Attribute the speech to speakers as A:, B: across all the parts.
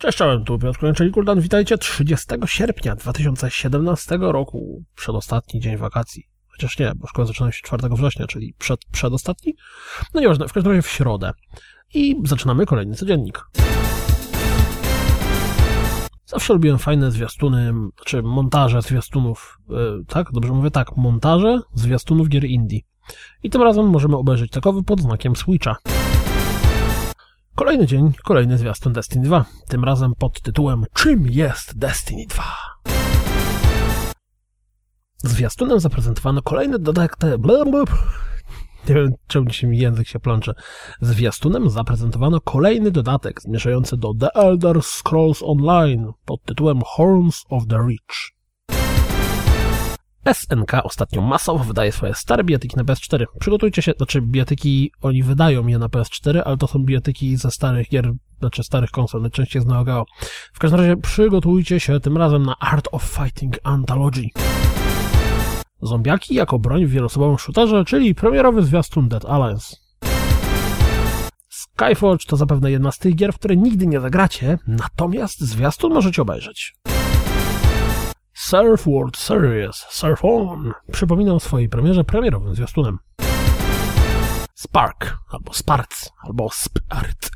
A: Cześć, czołem, tu Piotr Kończyli Kuldan. Witajcie 30 sierpnia 2017 roku. Przedostatni dzień wakacji. Chociaż nie, bo szkoła zaczyna się 4 września, czyli przed, przedostatni. No nieważne, w każdym razie w środę. I zaczynamy kolejny codziennik. Zawsze lubiłem fajne zwiastuny, czy montaże zwiastunów, yy, tak? Dobrze mówię tak, montaże zwiastunów gier indie. I tym razem możemy obejrzeć takowy pod znakiem Switcha. Kolejny dzień, kolejny zwiastun Destiny 2. Tym razem pod tytułem Czym jest Destiny 2? Zwiastunem zaprezentowano kolejny dodatek... Nie wiem, czemu się mi język się plącze. Zwiastunem zaprezentowano kolejny dodatek zmierzający do The Elder Scrolls Online pod tytułem Horns of the Reach. SNK ostatnio masowo wydaje swoje stare bijatyki na PS4. Przygotujcie się, znaczy bijatyki, oni wydają je na PS4, ale to są bijatyki ze starych gier, znaczy starych konsol, najczęściej z Neo Geo. W każdym razie przygotujcie się tym razem na Art of Fighting Anthology. Zombiaki jako broń w wieloosobowym shooterze, czyli premierowy zwiastun Dead Alliance. Skyforge to zapewne jedna z tych gier, w które nigdy nie zagracie, natomiast zwiastun możecie obejrzeć. Surf World Series Surf On przypominał swojej premierze premierowym zwiastunem. Spark, albo Sparc, albo Spart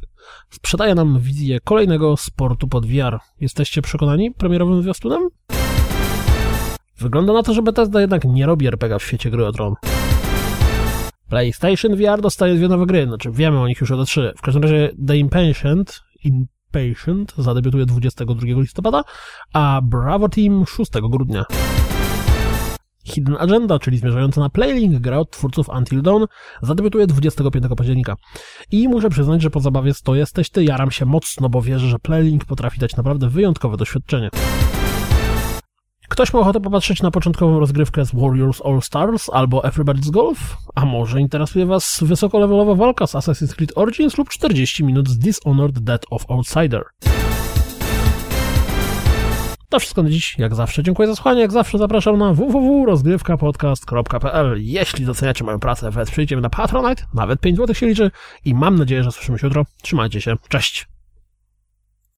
A: sprzedaje nam wizję kolejnego sportu pod VR. Jesteście przekonani premierowym zwiastunem? Wygląda na to, że Bethesda jednak nie robi RPG w świecie gry o tron. PlayStation VR dostaje dwie nowe gry, znaczy wiemy o nich już od 3. W każdym razie The Impatient, in Patient zadebiutuje 22 listopada, a Bravo Team 6 grudnia. Hidden Agenda, czyli zmierzająca na Playlink, gra od twórców Until Dawn, zadebiutuje 25 października. I muszę przyznać, że po zabawie 100 jesteś ty, jaram się mocno, bo wierzę, że Playlink potrafi dać naprawdę wyjątkowe doświadczenie. Ktoś ma ochotę popatrzeć na początkową rozgrywkę z Warriors All Stars albo Everybody's Golf? A może interesuje Was wysokolevelowa walka z Assassin's Creed Origins lub 40 minut z Dishonored Death of Outsider? To wszystko na dziś, jak zawsze. Dziękuję za słuchanie, jak zawsze zapraszam na www.rozgrywkapodcast.pl Jeśli doceniacie moją pracę, wesprzyjcie mnie na Patronite, nawet 5 zł się liczy i mam nadzieję, że słyszymy się jutro. Trzymajcie się, cześć!